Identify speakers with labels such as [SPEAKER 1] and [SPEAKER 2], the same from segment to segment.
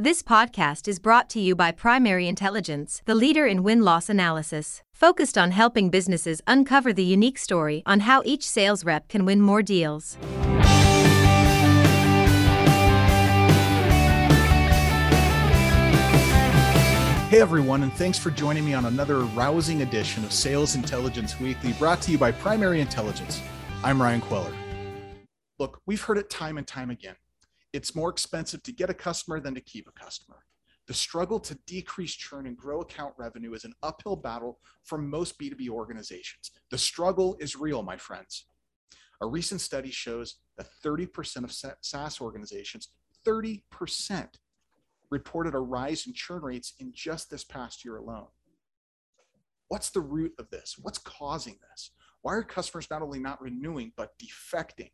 [SPEAKER 1] This podcast is brought to you by Primary Intelligence, the leader in win loss analysis, focused on helping businesses uncover the unique story on how each sales rep can win more deals.
[SPEAKER 2] Hey everyone, and thanks for joining me on another rousing edition of Sales Intelligence Weekly brought to you by Primary Intelligence. I'm Ryan Queller. Look, we've heard it time and time again it's more expensive to get a customer than to keep a customer. The struggle to decrease churn and grow account revenue is an uphill battle for most B2B organizations. The struggle is real, my friends. A recent study shows that 30% of SaaS organizations, 30%, reported a rise in churn rates in just this past year alone. What's the root of this? What's causing this? Why are customers not only not renewing, but defecting?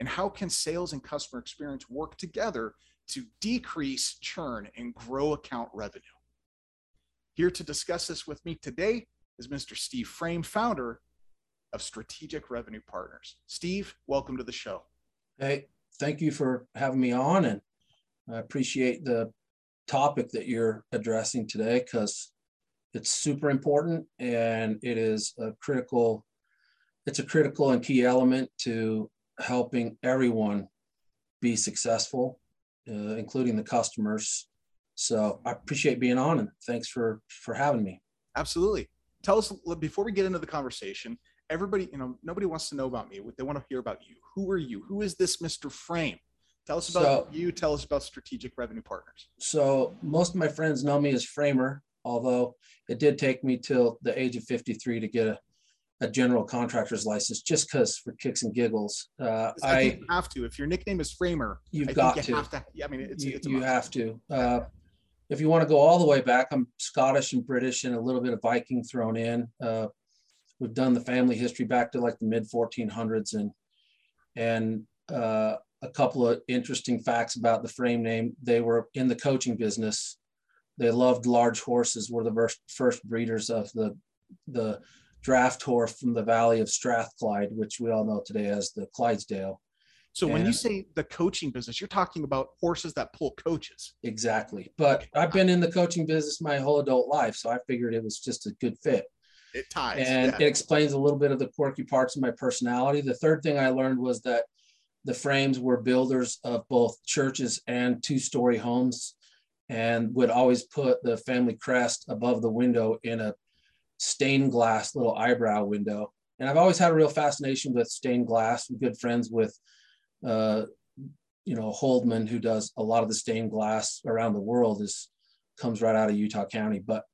[SPEAKER 2] And how can sales and customer experience work together to decrease churn and grow account revenue? Here to discuss this with me today is Mr. Steve Frame, founder of Strategic Revenue Partners. Steve, welcome to the show.
[SPEAKER 3] Hey, thank you for having me on, and I appreciate the topic that you're addressing today because it's super important and it is a critical it's a critical and key element to helping everyone be successful, uh, including the customers. So I appreciate being on and thanks for for having me.
[SPEAKER 2] Absolutely. Tell us before we get into the conversation. Everybody, you know, nobody wants to know about me. They want to hear about you. Who are you? Who is this Mr. Frame? Tell us about so, you. Tell us about Strategic Revenue Partners.
[SPEAKER 3] So most of my friends know me as Framer, although it did take me till the age of 53 to get a a general contractor's license just because for kicks and giggles. Uh,
[SPEAKER 2] I, I have to. If your nickname is Framer,
[SPEAKER 3] you've I got you
[SPEAKER 2] to. Have to. Yeah, I mean, it's,
[SPEAKER 3] you,
[SPEAKER 2] it's
[SPEAKER 3] you have to. Uh, if you want to go all the way back, I'm Scottish and British and a little bit of Viking thrown in. Uh, we've done the family history back to like the mid 1400s and and uh, a couple of interesting facts about the frame name. They were in the coaching business. They loved large horses. Were the first, first breeders of the the draft horse from the valley of Strathclyde, which we all know today as the Clydesdale.
[SPEAKER 2] So and when you say the coaching business, you're talking about horses that pull coaches.
[SPEAKER 3] Exactly. But okay. I've been in the coaching business my whole adult life, so I figured it was just a good fit.
[SPEAKER 2] It ties.
[SPEAKER 3] And yeah. it explains a little bit of the quirky parts of my personality. The third thing I learned was that the frames were builders of both churches and two-story homes and would always put the family crest above the window in a stained glass little eyebrow window. And I've always had a real fascination with stained glass. I'm good friends with, uh, you know, Holdman, who does a lot of the stained glass around the world, is comes right out of Utah County. But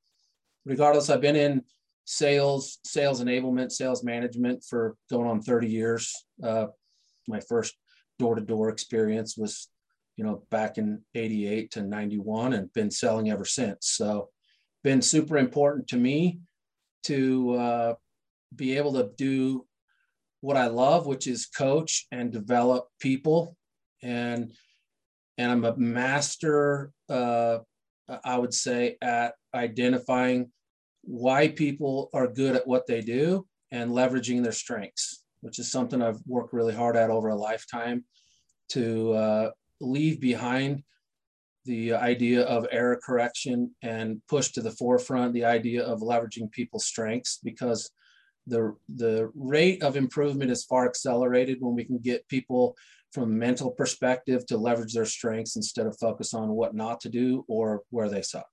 [SPEAKER 3] regardless, I've been in sales, sales enablement, sales management for going on 30 years. Uh, my first door-to-door experience was, you know, back in 88 to 91 and been selling ever since. So been super important to me to uh, be able to do what I love, which is coach and develop people. And and I'm a master, uh, I would say, at identifying why people are good at what they do and leveraging their strengths, which is something I've worked really hard at over a lifetime to uh, leave behind the idea of error correction and push to the forefront the idea of leveraging people's strengths because the the rate of improvement is far accelerated when we can get people from a mental perspective to leverage their strengths instead of focus on what not to do or where they suck.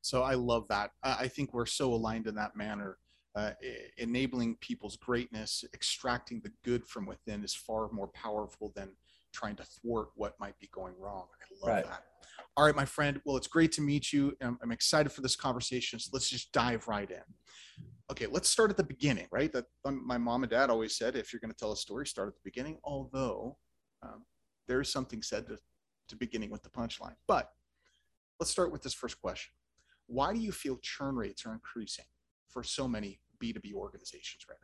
[SPEAKER 2] So i love that. I think we're so aligned in that manner. Uh, enabling people's greatness extracting the good from within is far more powerful than trying to thwart what might be going wrong i love right. that all right, my friend. Well, it's great to meet you. I'm, I'm excited for this conversation. So let's just dive right in. Okay, let's start at the beginning, right? That um, my mom and dad always said, if you're going to tell a story, start at the beginning. Although um, there is something said to, to beginning with the punchline. But let's start with this first question. Why do you feel churn rates are increasing for so many B2B organizations right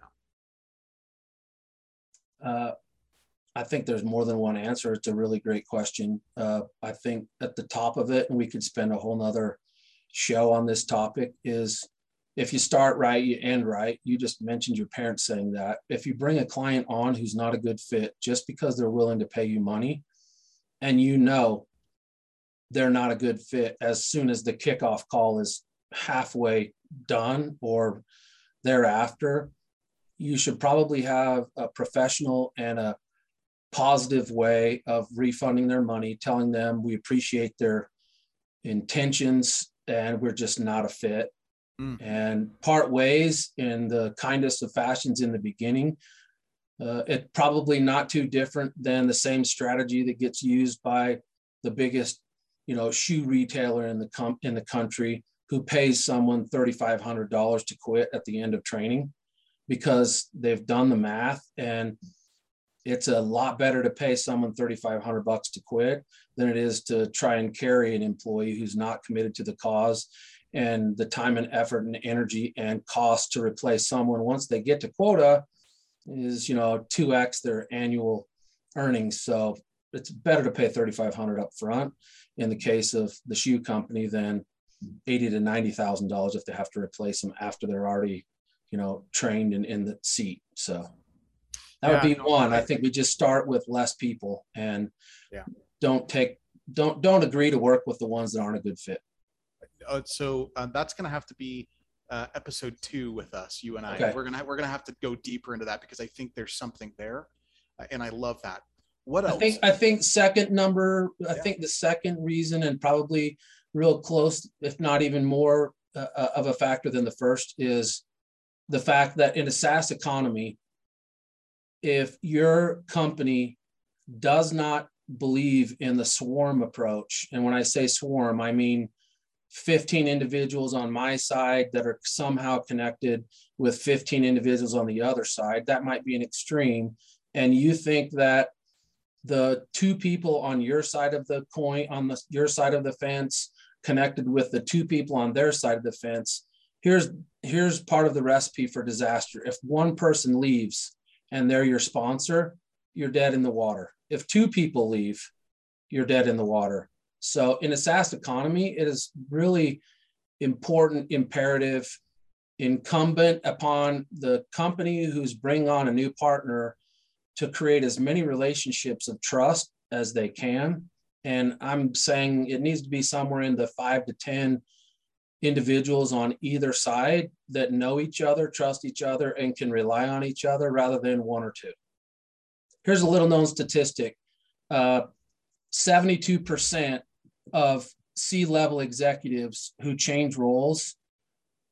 [SPEAKER 3] now? Uh, I think there's more than one answer. It's a really great question. Uh, I think at the top of it, and we could spend a whole nother show on this topic, is if you start right, you end right. You just mentioned your parents saying that. If you bring a client on who's not a good fit just because they're willing to pay you money, and you know they're not a good fit as soon as the kickoff call is halfway done or thereafter. You should probably have a professional and a positive way of refunding their money, telling them we appreciate their intentions and we're just not a fit. Mm. And part ways in the kindest of fashions in the beginning. Uh, it probably not too different than the same strategy that gets used by the biggest you know, shoe retailer in the com- in the country who pays someone $3,500 to quit at the end of training because they've done the math and it's a lot better to pay someone 3,500 bucks to quit than it is to try and carry an employee who's not committed to the cause and the time and effort and energy and cost to replace someone. Once they get to quota is you know 2x their annual earnings. So it's better to pay 3500 up front in the case of the shoe company than 80 to 90 thousand dollars if they have to replace them after they're already you know trained and in the seat. So that yeah, would be one i think we just start with less people and yeah. don't take don't don't agree to work with the ones that aren't a good fit
[SPEAKER 2] uh, so uh, that's going to have to be uh, episode two with us you and i okay. we're gonna we're gonna have to go deeper into that because i think there's something there uh, and i love that what else?
[SPEAKER 3] I think I think second number. I think the second reason, and probably real close, if not even more uh, uh, of a factor than the first, is the fact that in a SaaS economy, if your company does not believe in the swarm approach, and when I say swarm, I mean 15 individuals on my side that are somehow connected with 15 individuals on the other side, that might be an extreme. And you think that the two people on your side of the coin, on the, your side of the fence, connected with the two people on their side of the fence. Here's here's part of the recipe for disaster. If one person leaves and they're your sponsor, you're dead in the water. If two people leave, you're dead in the water. So in a SaaS economy, it is really important, imperative, incumbent upon the company who's bringing on a new partner to create as many relationships of trust as they can. And I'm saying it needs to be somewhere in the five to 10 individuals on either side that know each other, trust each other, and can rely on each other rather than one or two. Here's a little known statistic uh, 72% of C level executives who change roles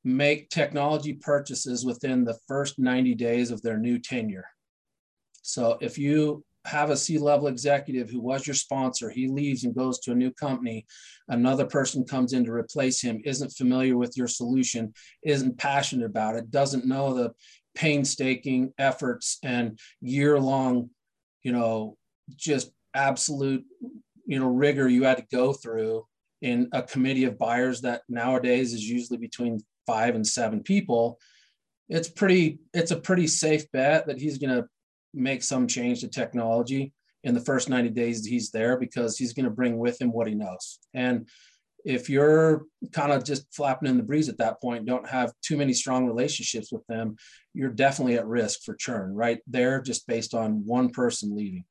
[SPEAKER 3] make technology purchases within the first 90 days of their new tenure. So if you have a C-level executive who was your sponsor, he leaves and goes to a new company, another person comes in to replace him, isn't familiar with your solution, isn't passionate about it, doesn't know the painstaking efforts and year-long, you know, just absolute, you know, rigor you had to go through in a committee of buyers that nowadays is usually between five and seven people it's pretty it's a pretty safe bet that he's going to make some change to technology in the first 90 days he's there because he's going to bring with him what he knows. And if you're kind of just flapping in the breeze at that point, don't have too many strong relationships with them, you're definitely at risk for churn right there, just based on one person leaving.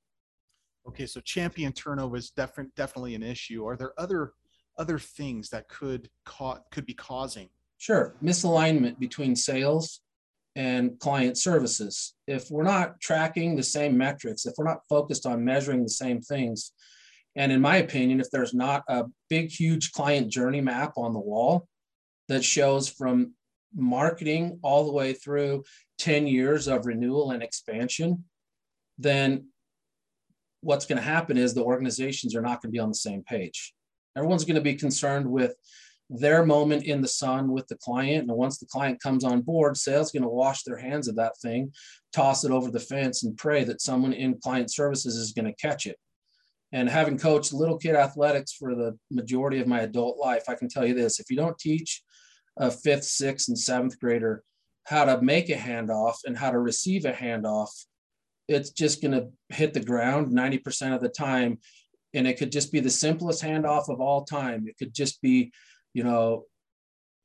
[SPEAKER 2] Okay, so champion turnover is definitely definitely an issue. Are there other other things that could ca- could be causing?
[SPEAKER 3] Sure, misalignment between sales and client services. If we're not tracking the same metrics, if we're not focused on measuring the same things, and in my opinion, if there's not a big, huge client journey map on the wall that shows from marketing all the way through 10 years of renewal and expansion, then what's going to happen is the organizations are not going to be on the same page. Everyone's going to be concerned with their moment in the sun with the client. And once the client comes on board, sales going to wash their hands of that thing, toss it over the fence, and pray that someone in client services is going to catch it. And having coached little kid athletics for the majority of my adult life, I can tell you this: if you don't teach a fifth, sixth, and seventh grader how to make a handoff and how to receive a handoff, it's just going to hit the ground 90% of the time. And it could just be the simplest handoff of all time. It could just be you know,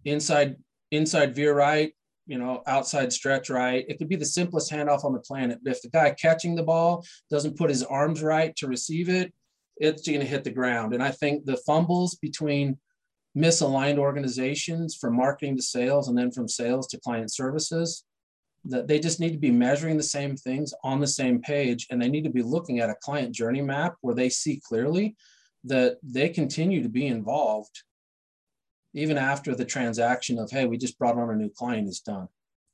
[SPEAKER 3] inside inside veer right, you know, outside stretch right. It could be the simplest handoff on the planet. But if the guy catching the ball doesn't put his arms right to receive it, it's going to hit the ground. And I think the fumbles between misaligned organizations from marketing to sales and then from sales to client services that they just need to be measuring the same things on the same page and they need to be looking at a client journey map where they see clearly that they continue to be involved even after the transaction of hey we just brought on a new client is done.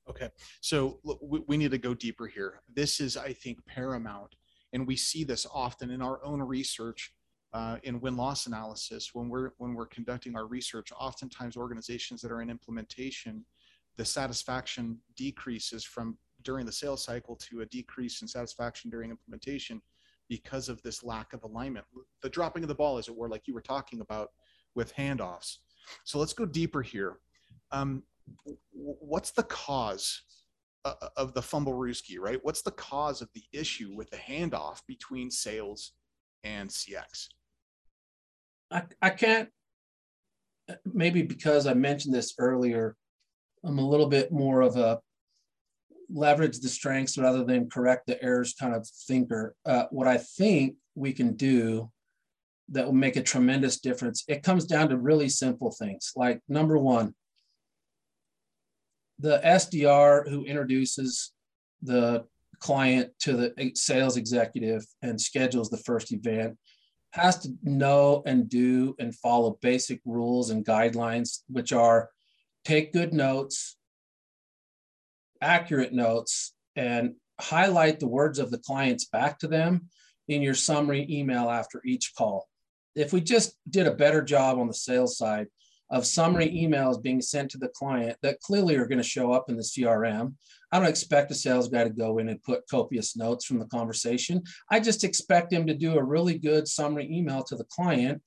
[SPEAKER 2] Okay. So we, we need to go deeper here. This is i think paramount and we see this often in our own research uh, in win-loss analysis. When we're when we're conducting our research oftentimes organizations that are in implementation the satisfaction decreases from during the sales cycle to a decrease in satisfaction during implementation because of this lack of alignment. The dropping of the ball as it were like you were talking about with handoffs so let's go deeper here um, what's the cause uh, of the fumblerooski, right? What's the cause of the issue with the handoff between sales and CX?
[SPEAKER 3] I, I can't, maybe because I mentioned this earlier, I'm a little bit more of a leverage the strengths rather than correct the errors kind of thinker. Uh, what I think we can do that will make a tremendous difference, it comes down to really simple things. Like number one, the SDR who introduces the client to the sales executive and schedules the first event has to know and do and follow basic rules and guidelines, which are take good notes, accurate notes, and highlight the words of the clients back to them in your summary email after each call. If we just did a better job on the sales side of summary emails being sent to the client that clearly are going to show up in the CRM. I don't expect a sales guy to go in and put copious notes from the conversation. I just expect him to do a really good summary email to the client,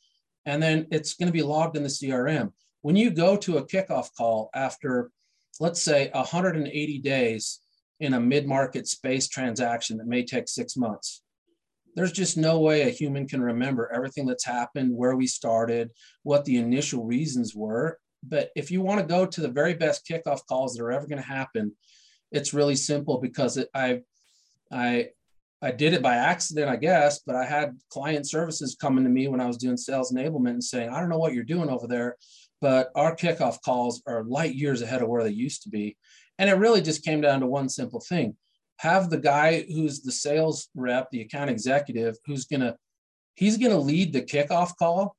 [SPEAKER 3] and then it's going to be logged in the CRM. When you go to a kickoff call after, let's say, 180 days in a mid market space transaction that may take six months, there's just no way a human can remember everything that's happened, where we started, what the initial reasons were. But if you want to go to the very best kickoff calls that are ever going to happen, it's really simple because it, I, I, I did it by accident, I guess, but I had client services coming to me when I was doing sales enablement and saying, I don't know what you're doing over there, but our kickoff calls are light years ahead of where they used to be. And it really just came down to one simple thing have the guy who's the sales rep, the account executive, who's gonna he's gonna lead the kickoff call.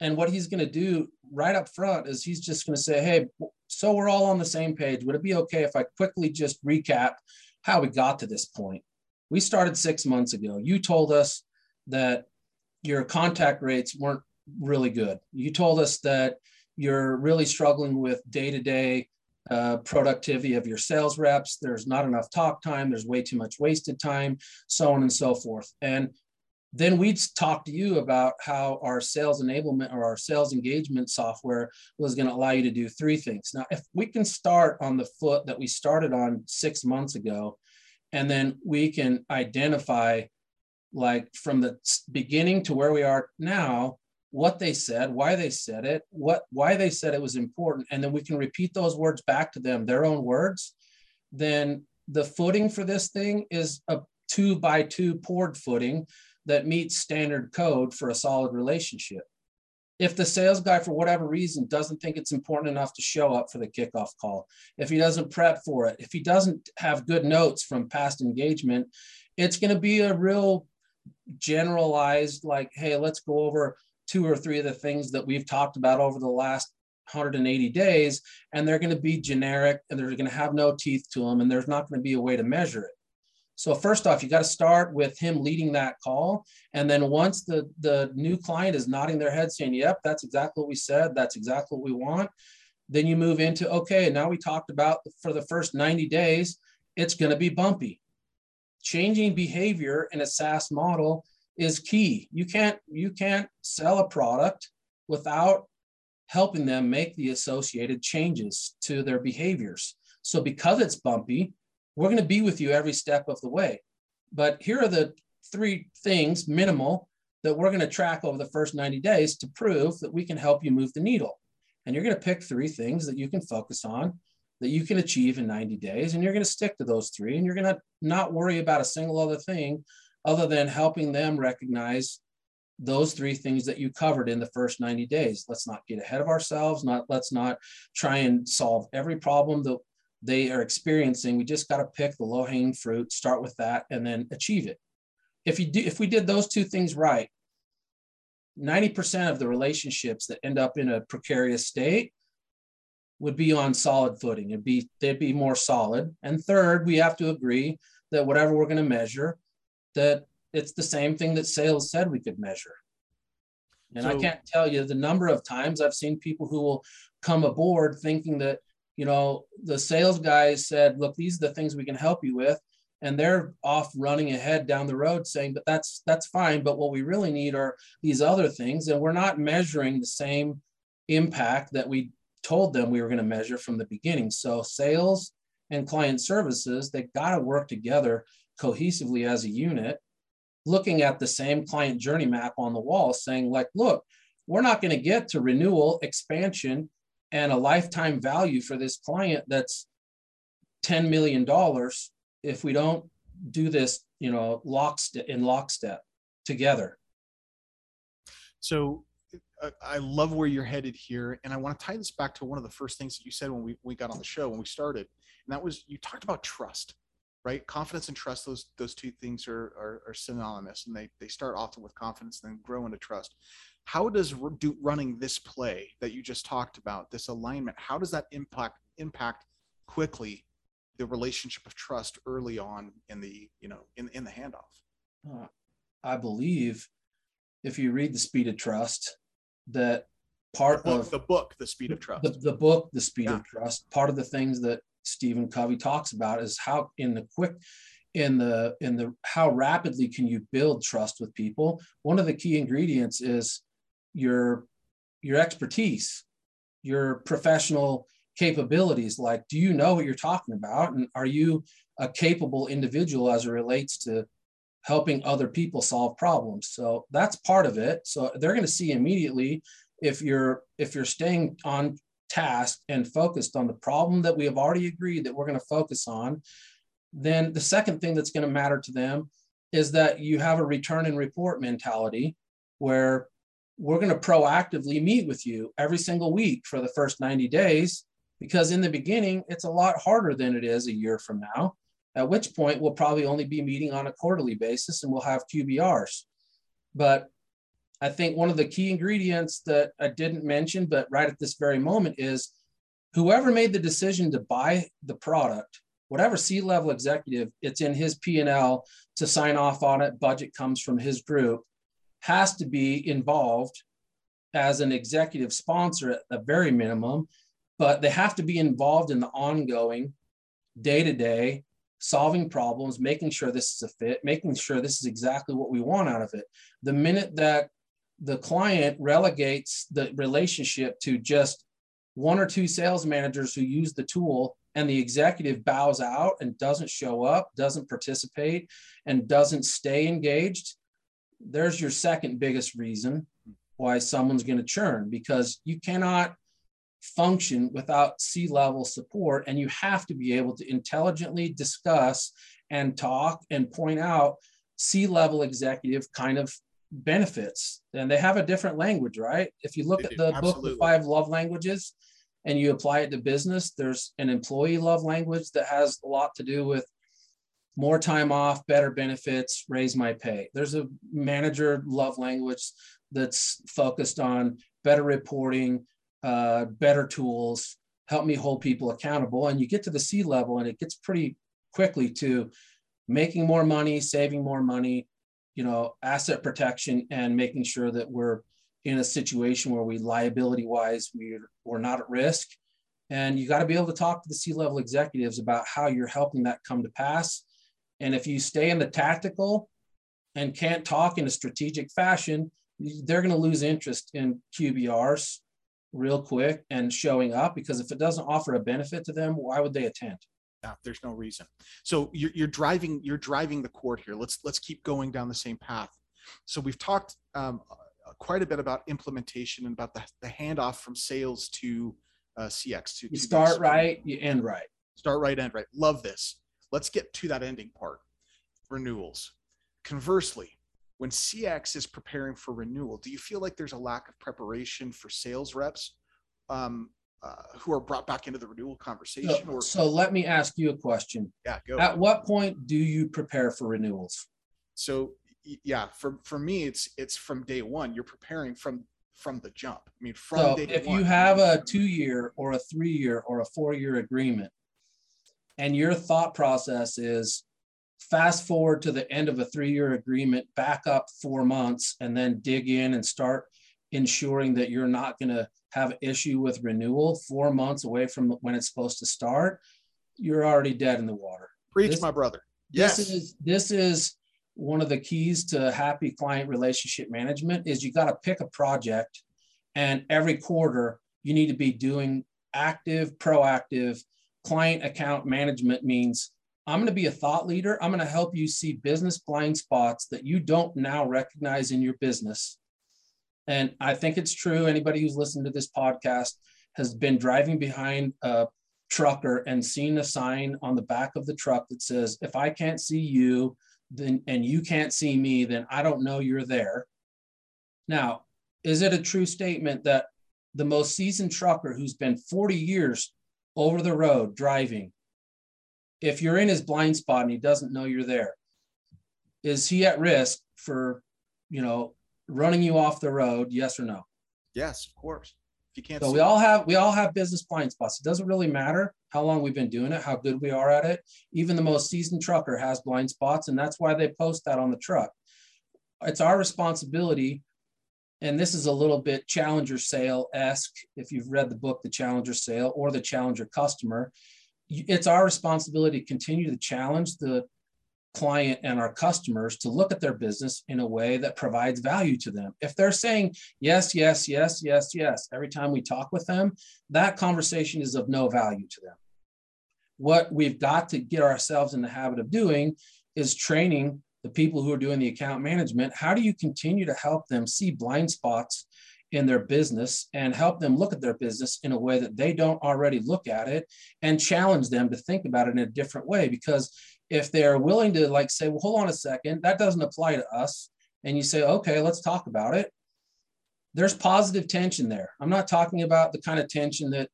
[SPEAKER 3] And what he's gonna do right up front is he's just gonna say, Hey, so we're all on the same page. Would it be okay if I quickly just recap how we got to this point? We started six months ago. You told us that your contact rates weren't really good. You told us that you're really struggling with day to day uh, productivity of your sales reps. There's not enough talk time. There's way too much wasted time, so on and so forth. And then we'd talk to you about how our sales enablement or our sales engagement software was going to allow you to do three things. Now, if we can start on the foot that we started on six months ago, and then we can identify like from the beginning to where we are now, what they said, why they said it, what why they said it was important, and then we can repeat those words back to them, their own words, then the footing for this thing is a two by two poured footing that meets standard code for a solid relationship. If the sales guy, for whatever reason, doesn't think it's important enough to show up for the kickoff call, if he doesn't prep for it, if he doesn't have good notes from past engagement, it's going to be a real generalized, like, hey, let's go over two or three of the things that we've talked about over the last 180 days, and they're going to be generic and they're going to have no teeth to them, and there's not going to be a way to measure it. So first off, you got to start with him leading that call, and then once the the new client is nodding their head saying, "Yep, that's exactly what we said. That's exactly what we want," then you move into okay. Now we talked about for the first 90 days, it's going to be bumpy. Changing behavior in a SaaS model is key. You can't you can't sell a product without helping them make the associated changes to their behaviors. So because it's bumpy, we're going to be with you every step of the way. But here are the three things minimal that we're going to track over the first 90 days to prove that we can help you move the needle. And you're going to pick three things that you can focus on that you can achieve in 90 days and you're going to stick to those three and you're going to not worry about a single other thing other than helping them recognize those three things that you covered in the first 90 days. Let's not get ahead of ourselves. Not let's not try and solve every problem that they are experiencing. We just got to pick the low hanging fruit, start with that, and then achieve it. If you do, if we did those two things right, 90% of the relationships that end up in a precarious state would be on solid footing. It'd be they'd be more solid. And third, we have to agree that whatever we're going to measure, that it's the same thing that sales said we could measure. And so, I can't tell you the number of times I've seen people who will come aboard thinking that, you know, the sales guys said, look, these are the things we can help you with. And they're off running ahead down the road saying, but that's that's fine. But what we really need are these other things. And we're not measuring the same impact that we told them we were going to measure from the beginning. So sales and client services, they got to work together cohesively as a unit looking at the same client journey map on the wall saying like, look, we're not going to get to renewal, expansion, and a lifetime value for this client that's $10 million if we don't do this, you know, lockstep in lockstep together.
[SPEAKER 2] So uh, I love where you're headed here. And I want to tie this back to one of the first things that you said when we, we got on the show, when we started. And that was you talked about trust right? Confidence and trust, those those two things are, are, are synonymous, and they they start often with confidence, then grow into trust. How does do, running this play that you just talked about, this alignment, how does that impact impact quickly the relationship of trust early on in the you know in in the handoff?
[SPEAKER 3] Uh, I believe if you read the Speed of Trust, that part
[SPEAKER 2] the book,
[SPEAKER 3] of
[SPEAKER 2] the book, the Speed of Trust,
[SPEAKER 3] the, the book, the Speed yeah. of Trust, part of the things that Stephen Covey talks about is how in the quick in the in the how rapidly can you build trust with people? One of the key ingredients is your your expertise your professional capabilities. Like do you know what you're talking about? And are you a capable individual as it relates to helping other people solve problems? So that's part of it. So they're going to see immediately if you're if you're staying on task and focused on the problem that we have already agreed that we're going to focus on, then the second thing that's going to matter to them is that you have a return and report mentality where we're going to proactively meet with you every single week for the first 90 days because in the beginning it's a lot harder than it is a year from now at which point we'll probably only be meeting on a quarterly basis and we'll have qbrs but I think one of the key ingredients that I didn't mention, but right at this very moment is whoever made the decision to buy the product, whatever C-level executive, it's in his P&L to sign off on it, budget comes from his group, has to be involved as an executive sponsor at the very minimum, but they have to be involved in the ongoing day-to-day solving problems, making sure this is a fit, making sure this is exactly what we want out of it. The minute that the client relegates the relationship to just one or two sales managers who use the tool and the executive bows out and doesn't show up, doesn't participate, and doesn't stay engaged, there's your second biggest reason why someone's going to churn because you cannot function without C level support. And you have to be able to intelligently discuss and talk and point out C level executive kind of benefits and they have a different language right? If you look they at the book the five love languages and you apply it to business there's an employee love language that has a lot to do with more time off better benefits raise my pay. There's a manager love language that's focused on better reporting uh, better tools help me hold people accountable and you get to the c level and it gets pretty quickly to making more money saving more money you know, asset protection and making sure that we're in a situation where we liability wise, we're, we're not at risk. And you got to be able to talk to the C level executives about how you're helping that come to pass. And if you stay in the tactical and can't talk in a strategic fashion, they're going to lose interest in QBRs real quick and showing up because if it doesn't offer a benefit to them, why would they attend?
[SPEAKER 2] There's no reason. So you're, you're driving you're driving the court here. Let's let's keep going down the same path. So we've talked um, quite a bit about implementation and about the, the handoff from sales to uh, CX. To,
[SPEAKER 3] you start right, you end right.
[SPEAKER 2] Start right, end right. Love this. Let's get to that ending part. Renewals. Conversely, when CX is preparing for renewal, do you feel like there's a lack of preparation for sales reps um, uh, who are brought back into the renewal conversation?
[SPEAKER 3] So,
[SPEAKER 2] or
[SPEAKER 3] so let me ask you a question.
[SPEAKER 2] yeah, go.
[SPEAKER 3] At what point do you prepare for renewals?
[SPEAKER 2] So yeah, for for me, it's it's from day one. You're preparing from from the jump. I mean, from
[SPEAKER 3] So
[SPEAKER 2] day
[SPEAKER 3] if
[SPEAKER 2] one.
[SPEAKER 3] you have a two-year or a three-year or a four-year agreement, and your thought process is fast forward to the end of a three-year agreement, back up four months, and then dig in and start ensuring that you're not going to have an issue with renewal four months away from when it's supposed to start, you're already dead in the water.
[SPEAKER 2] preach,
[SPEAKER 3] this-
[SPEAKER 2] my brother. Yes.
[SPEAKER 3] This is this is one of the keys to happy client relationship management is you got to pick a project and every quarter you need to be doing active, proactive client account management means I'm going to be a thought leader. I'm going to help you see business blind spots that you don't now recognize in your business. And I think it's true. Anybody who's listened to this podcast has been driving behind a trucker and seen a sign on the back of the truck that says, if I can't see you, then and you can't see me, then I don't know you're there. Now, is it a true statement that the most seasoned trucker who's been 40 years over the road driving, if you're in his blind spot and he doesn't know you're there, is he at risk for, you know, running you off the road? Yes or no?
[SPEAKER 2] Yes, of course. If you can't
[SPEAKER 3] So we all have we all have business blind spots. It doesn't really matter how long we've been doing it, how good we are at it. Even the most seasoned trucker has blind spots, and that's why they post that on the truck. It's our responsibility, and this is a little bit challenger sale esque. If you've read the book, The Challenger Sale or The Challenger Customer, it's our responsibility to continue to challenge the client and our customers to look at their business in a way that provides value to them. If they're saying yes, yes, yes, yes, yes, every time we talk with them, that conversation is of no value to them. What we've got to get ourselves in the habit of doing is training the people who are doing the account management. How do you continue to help them see blind spots in their business and help them look at their business in a way that they don't already look at it and challenge them to think about it in a different way? Because if they're willing to like say, well, hold on a second, that doesn't apply to us. And you say, okay, let's talk about it. There's positive tension there. I'm not talking about the kind of tension that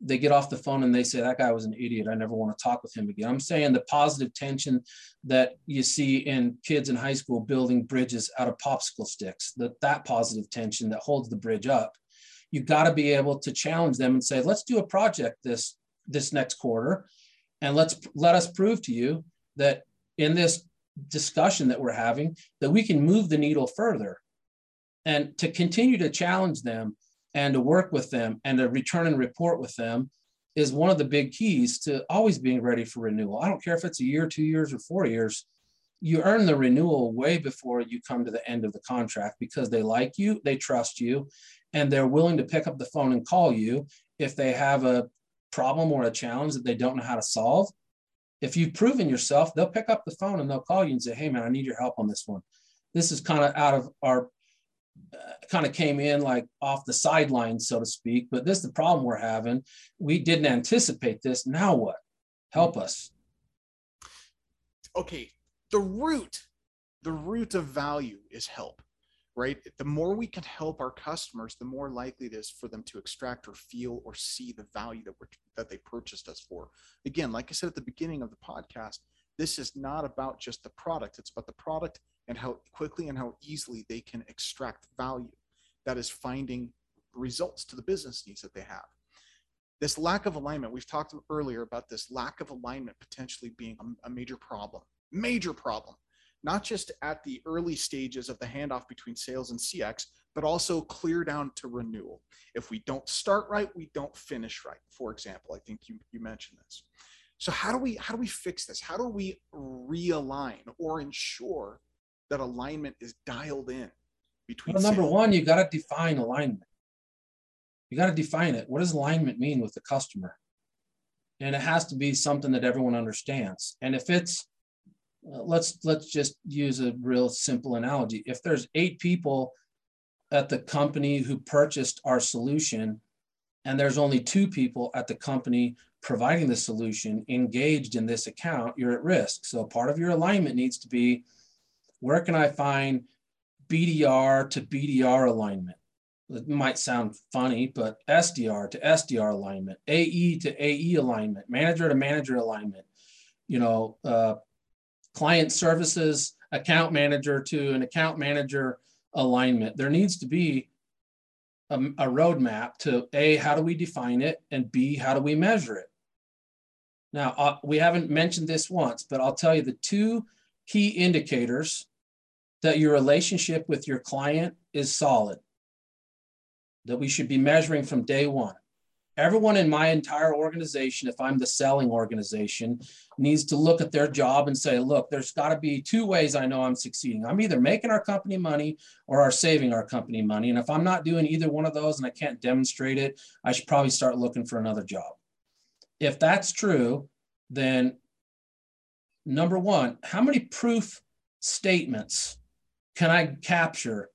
[SPEAKER 3] they get off the phone and they say, that guy was an idiot. I never want to talk with him again. I'm saying the positive tension that you see in kids in high school building bridges out of popsicle sticks, that, that positive tension that holds the bridge up. You got to be able to challenge them and say, let's do a project this, this next quarter and let's let us prove to you that in this discussion that we're having that we can move the needle further and to continue to challenge them and to work with them and to return and report with them is one of the big keys to always being ready for renewal. I don't care if it's a year two years or four years you earn the renewal way before you come to the end of the contract because they like you they trust you and they're willing to pick up the phone and call you if they have a problem or a challenge that they don't know how to solve, if you've proven yourself, they'll pick up the phone and they'll call you and say, Hey, man, I need your help on this one. This is kind of out of our, uh, kind of came in like off the sidelines, so to speak. But this is the problem we're having. We didn't anticipate this. Now what? Help us.
[SPEAKER 2] okay the root the root of value is help right? The more we can help our customers the more likely it is for them to extract or feel or see the value that we're that they purchased us for. Again like i said at the beginning of the podcast this is not about just the product. It's about the product and how quickly and how easily they can extract value that is finding results to the business needs that they have. This lack of alignment we've talked earlier about this lack of alignment potentially being a, a major problem major problem not just at the early stages of the handoff between sales and CX, but also clear down to renewal. If we don't start right, we don't finish right. For example, I think you, you mentioned this. So how do we how do we fix this? How do we realign or ensure that alignment is dialed in between
[SPEAKER 3] Well, number
[SPEAKER 2] sales-
[SPEAKER 3] one, you got to define alignment. You got to define it. What does alignment mean with the customer? And it has to be something that everyone understands. And if it's let's let's just use a real simple analogy. If there's eight people at the company who purchased our solution, and there's only two people at the company providing the solution engaged in this account, you're at risk. So part of your alignment needs to be Where can I find BDR to BDR alignment? It might sound funny, but SDR to SDR alignment, AE to AE alignment, manager to manager alignment, you know, uh, client services account manager to an account manager alignment. There needs to be a, a roadmap to A, how do we define it? And B, how do we measure it? Now, uh, we haven't mentioned this once, but I'll tell you the two key indicators that your relationship with your client is solid, that we should be measuring from day one everyone in my entire organization, if I'm the selling organization, needs to look at their job and say, look, there's got to be two ways I know I'm succeeding. I'm either making our company money or are saving our company money. And if I'm not doing either one of those and I can't demonstrate it, I should probably start looking for another job. If that's true, then number one, how many proof statements can I capture,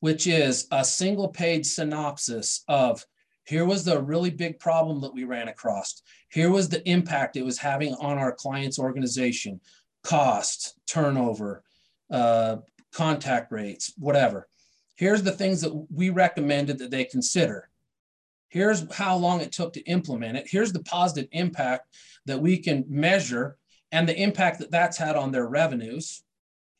[SPEAKER 3] which is a single page synopsis of here was the really big problem that we ran across. Here was the impact it was having on our client's organization, cost, turnover, uh, contact rates, whatever. Here's the things that we recommended that they consider. Here's how long it took to implement it. Here's the positive impact that we can measure and the impact that that's had on their revenues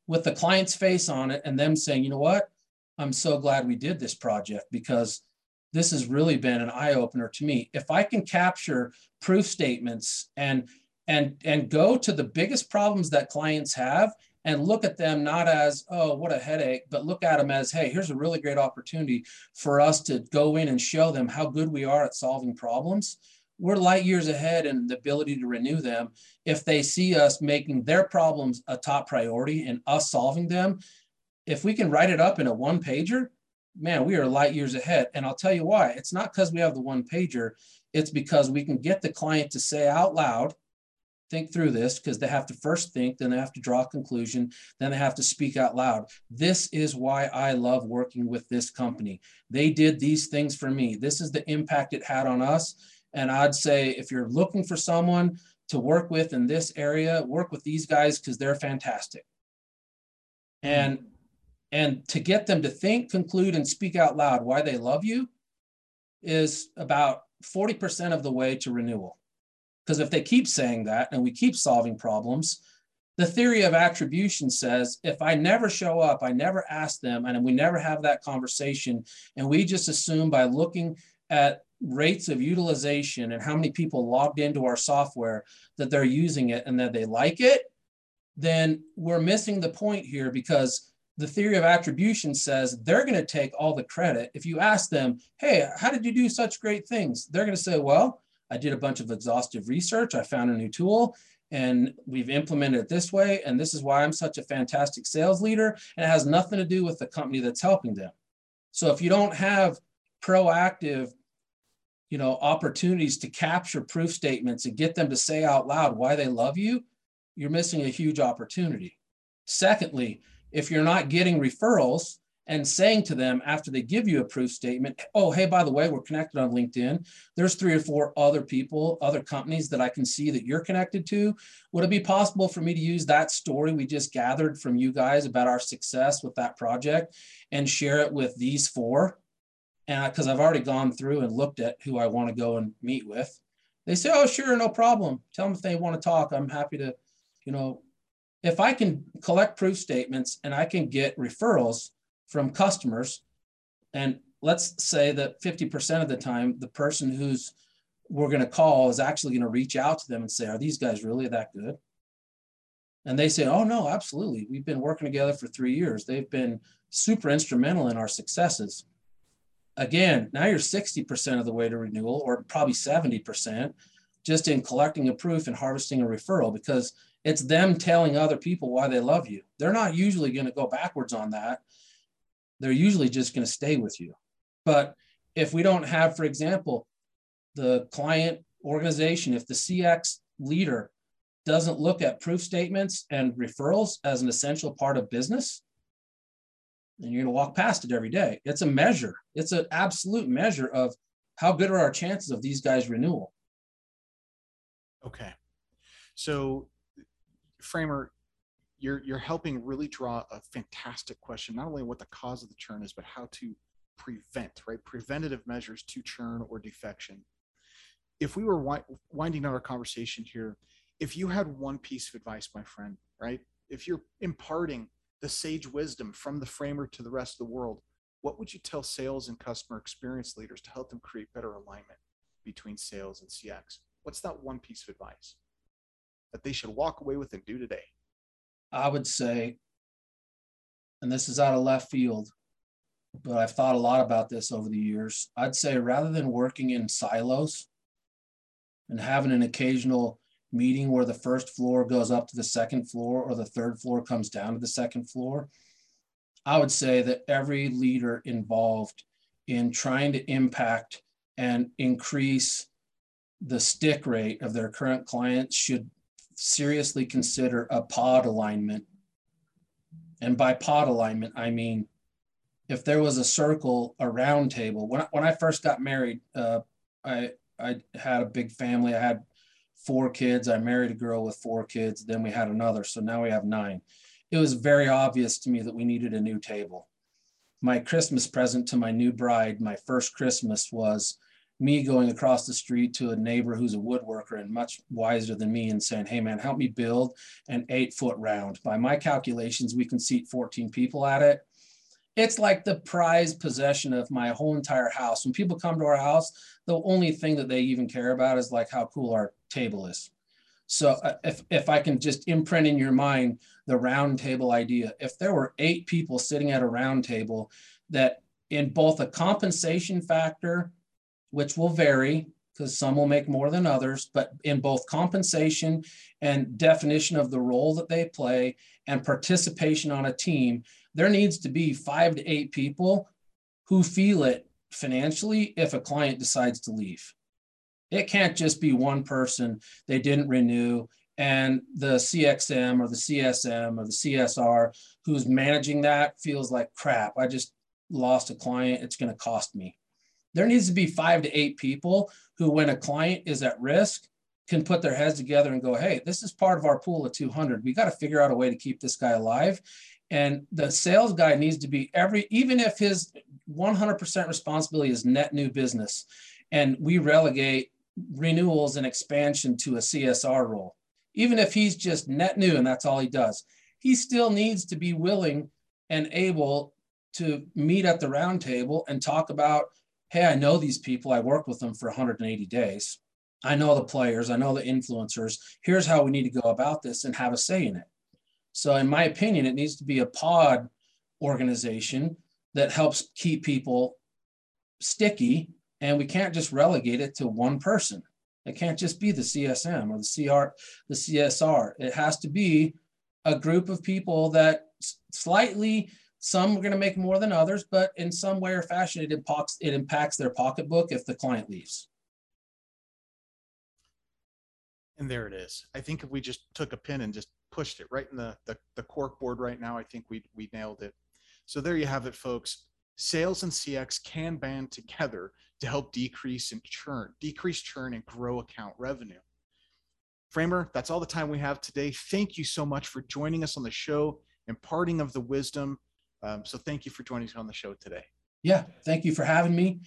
[SPEAKER 3] with the client's face on it and them saying, you know what? I'm so glad we did this project because this has really been an eye opener to me. If I can capture proof statements and and and go to the biggest problems that clients have and look at them not as oh what a headache but look at them as hey here's a really great opportunity for us to go in and show them how good we are at solving problems we're light years ahead in the ability to renew them if they see us making their problems a top priority and us solving them if we can write it up in a one pager man, we are light years ahead. And I'll tell you why. It's not because we have the one pager, it's because we can get the client to say out loud, think through this, because they have to first think, then they have to draw a conclusion, then they have to speak out loud. This is why I love working with this company. They did these things for me. This is the impact it had on us. And I'd say if you're looking for someone to work with in this area, work with these guys because they're fantastic. And and to get them to think, conclude, and speak out loud why they love you is about 40% of the way to renewal. Because if they keep saying that and we keep solving problems, the theory of attribution says if I never show up, I never ask them, and we never have that conversation, and we just assume by looking at rates of utilization and how many people logged into our software that they're using it and that they like it, then we're missing the point here because the theory of attribution says they're going to take all the credit. If you ask them, hey, how did you do such great things? They're going to say, well, I did a bunch of exhaustive research. I found a new tool and we've implemented it this way. And this is why I'm such a fantastic sales leader. And it has nothing to do with the company that's helping them. So if you don't have proactive, you know, opportunities to capture proof statements and get them to say out loud why they love you, you're missing a huge opportunity. Secondly, if you're not getting referrals and saying to them after they give you a proof statement, oh, hey, by the way, we're connected on LinkedIn. There's three or four other people, other companies that I can see that you're connected to. Would it be possible for me to use that story we just gathered from you guys about our success with that project and share it with these four? And because I've already gone through and looked at who I want to go and meet with. They say, oh, sure, no problem. Tell them if they want to talk. I'm happy to, you know, if I can collect proof statements and I can get referrals from customers, and let's say that 50% of the time, the person who's we're going to call is actually going to reach out to them and say, Are these guys really that good? And they say, Oh, no, absolutely. We've been working together for three years. They've been super instrumental in our successes. Again, now you're 60% of the way to renewal, or probably 70%, just in collecting a proof and harvesting a referral because it's them telling other people why they love you. They're not usually going to go backwards on that. They're usually just going to stay with you. But if we don't have, for example, the client organization, if the CX leader doesn't look at proof statements and referrals as an essential part of business, then you're going to walk past it every day. It's a measure, it's an absolute measure of how good are our chances of these guys' renewal.
[SPEAKER 2] Okay. So Framer, you're you're helping really draw a fantastic question, not only what the cause of the churn is, but how to prevent, right? Preventative measures to churn or defection. If we were wi- winding down our conversation here, if you had one piece of advice, my friend, right? If you're imparting the sage wisdom from the framer to the rest of the world, what would you tell sales and customer experience leaders to help them create better alignment between sales and CX? What's that one piece of advice that they should walk away with and do today?
[SPEAKER 3] I would say, and this is out of left field, but I've thought a lot about this over the years. I'd say rather than working in silos and having an occasional meeting where the first floor goes up to the second floor or the third floor comes down to the second floor, I would say that every leader involved in trying to impact and increase the stick rate of their current clients should seriously consider a pod alignment. And by pod alignment, I mean if there was a circle, a round table. When I, when I first got married, uh, I I had a big family. I had four kids. I married a girl with four kids. Then we had another. So now we have nine. It was very obvious to me that we needed a new table. My Christmas present to my new bride, my first Christmas, was me going across the street to a neighbor who's a woodworker and much wiser than me and saying, Hey man, help me build an eight foot round. By my calculations, we can seat 14 people at it it's like the prized possession of my whole entire house. When people come to our house, the only thing that they even care about is like how cool our table is. So uh, if, if I can just imprint in your mind the round table idea, if there were eight people sitting at a round table that in both a compensation factor, which will vary because some will make more than others, but in both compensation and definition of the role that they play and participation on a team, there needs to be five to eight people who feel it financially if a client decides to leave. It can't just be one person, they didn't renew, and the CXM or the CSM or the CSR who's managing that feels like crap. I just lost a client, it's going to cost me. There needs to be five to eight people who, when a client is at risk, can put their heads together and go, hey, this is part of our pool of 200. We got to figure out a way to keep this guy alive. And the sales guy needs to be every, even if his 100% responsibility is net new business, and we relegate renewals and expansion to a CSR role, even if he's just net new and that's all he does, he still needs to be willing and able to meet at the roundtable and talk about, hey, I know these people, I worked with them for 180 days. I know the players, I know the influencers. Here's how we need to go about this and have a say in it. So, in my opinion, it needs to be a pod organization that helps keep people sticky. And we can't just relegate it to one person. It can't just be the CSM or the CR, the CSR. It has to be a group of people that slightly, some are going to make more than others, but in some way or fashion, it impacts, it impacts their pocketbook if the client leaves.
[SPEAKER 2] And there it is. I think if we just took a pin and just pushed it right in the, the, the cork board right now, I think we, we nailed it. So there you have it, folks. Sales and CX can band together to help decrease and churn, decrease churn and grow account revenue. Framer, that's all the time we have today. Thank you so much for joining us on the show, imparting of the wisdom. Um, so thank you for joining us on the show today.
[SPEAKER 3] Yeah, thank you for having me.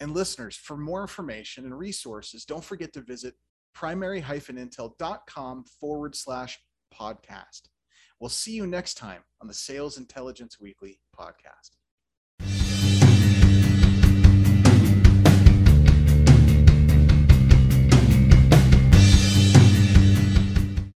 [SPEAKER 2] And listeners, for more information and resources, don't forget to visit primary-intel.com forward slash podcast. We'll see you next time on the Sales Intelligence Weekly podcast.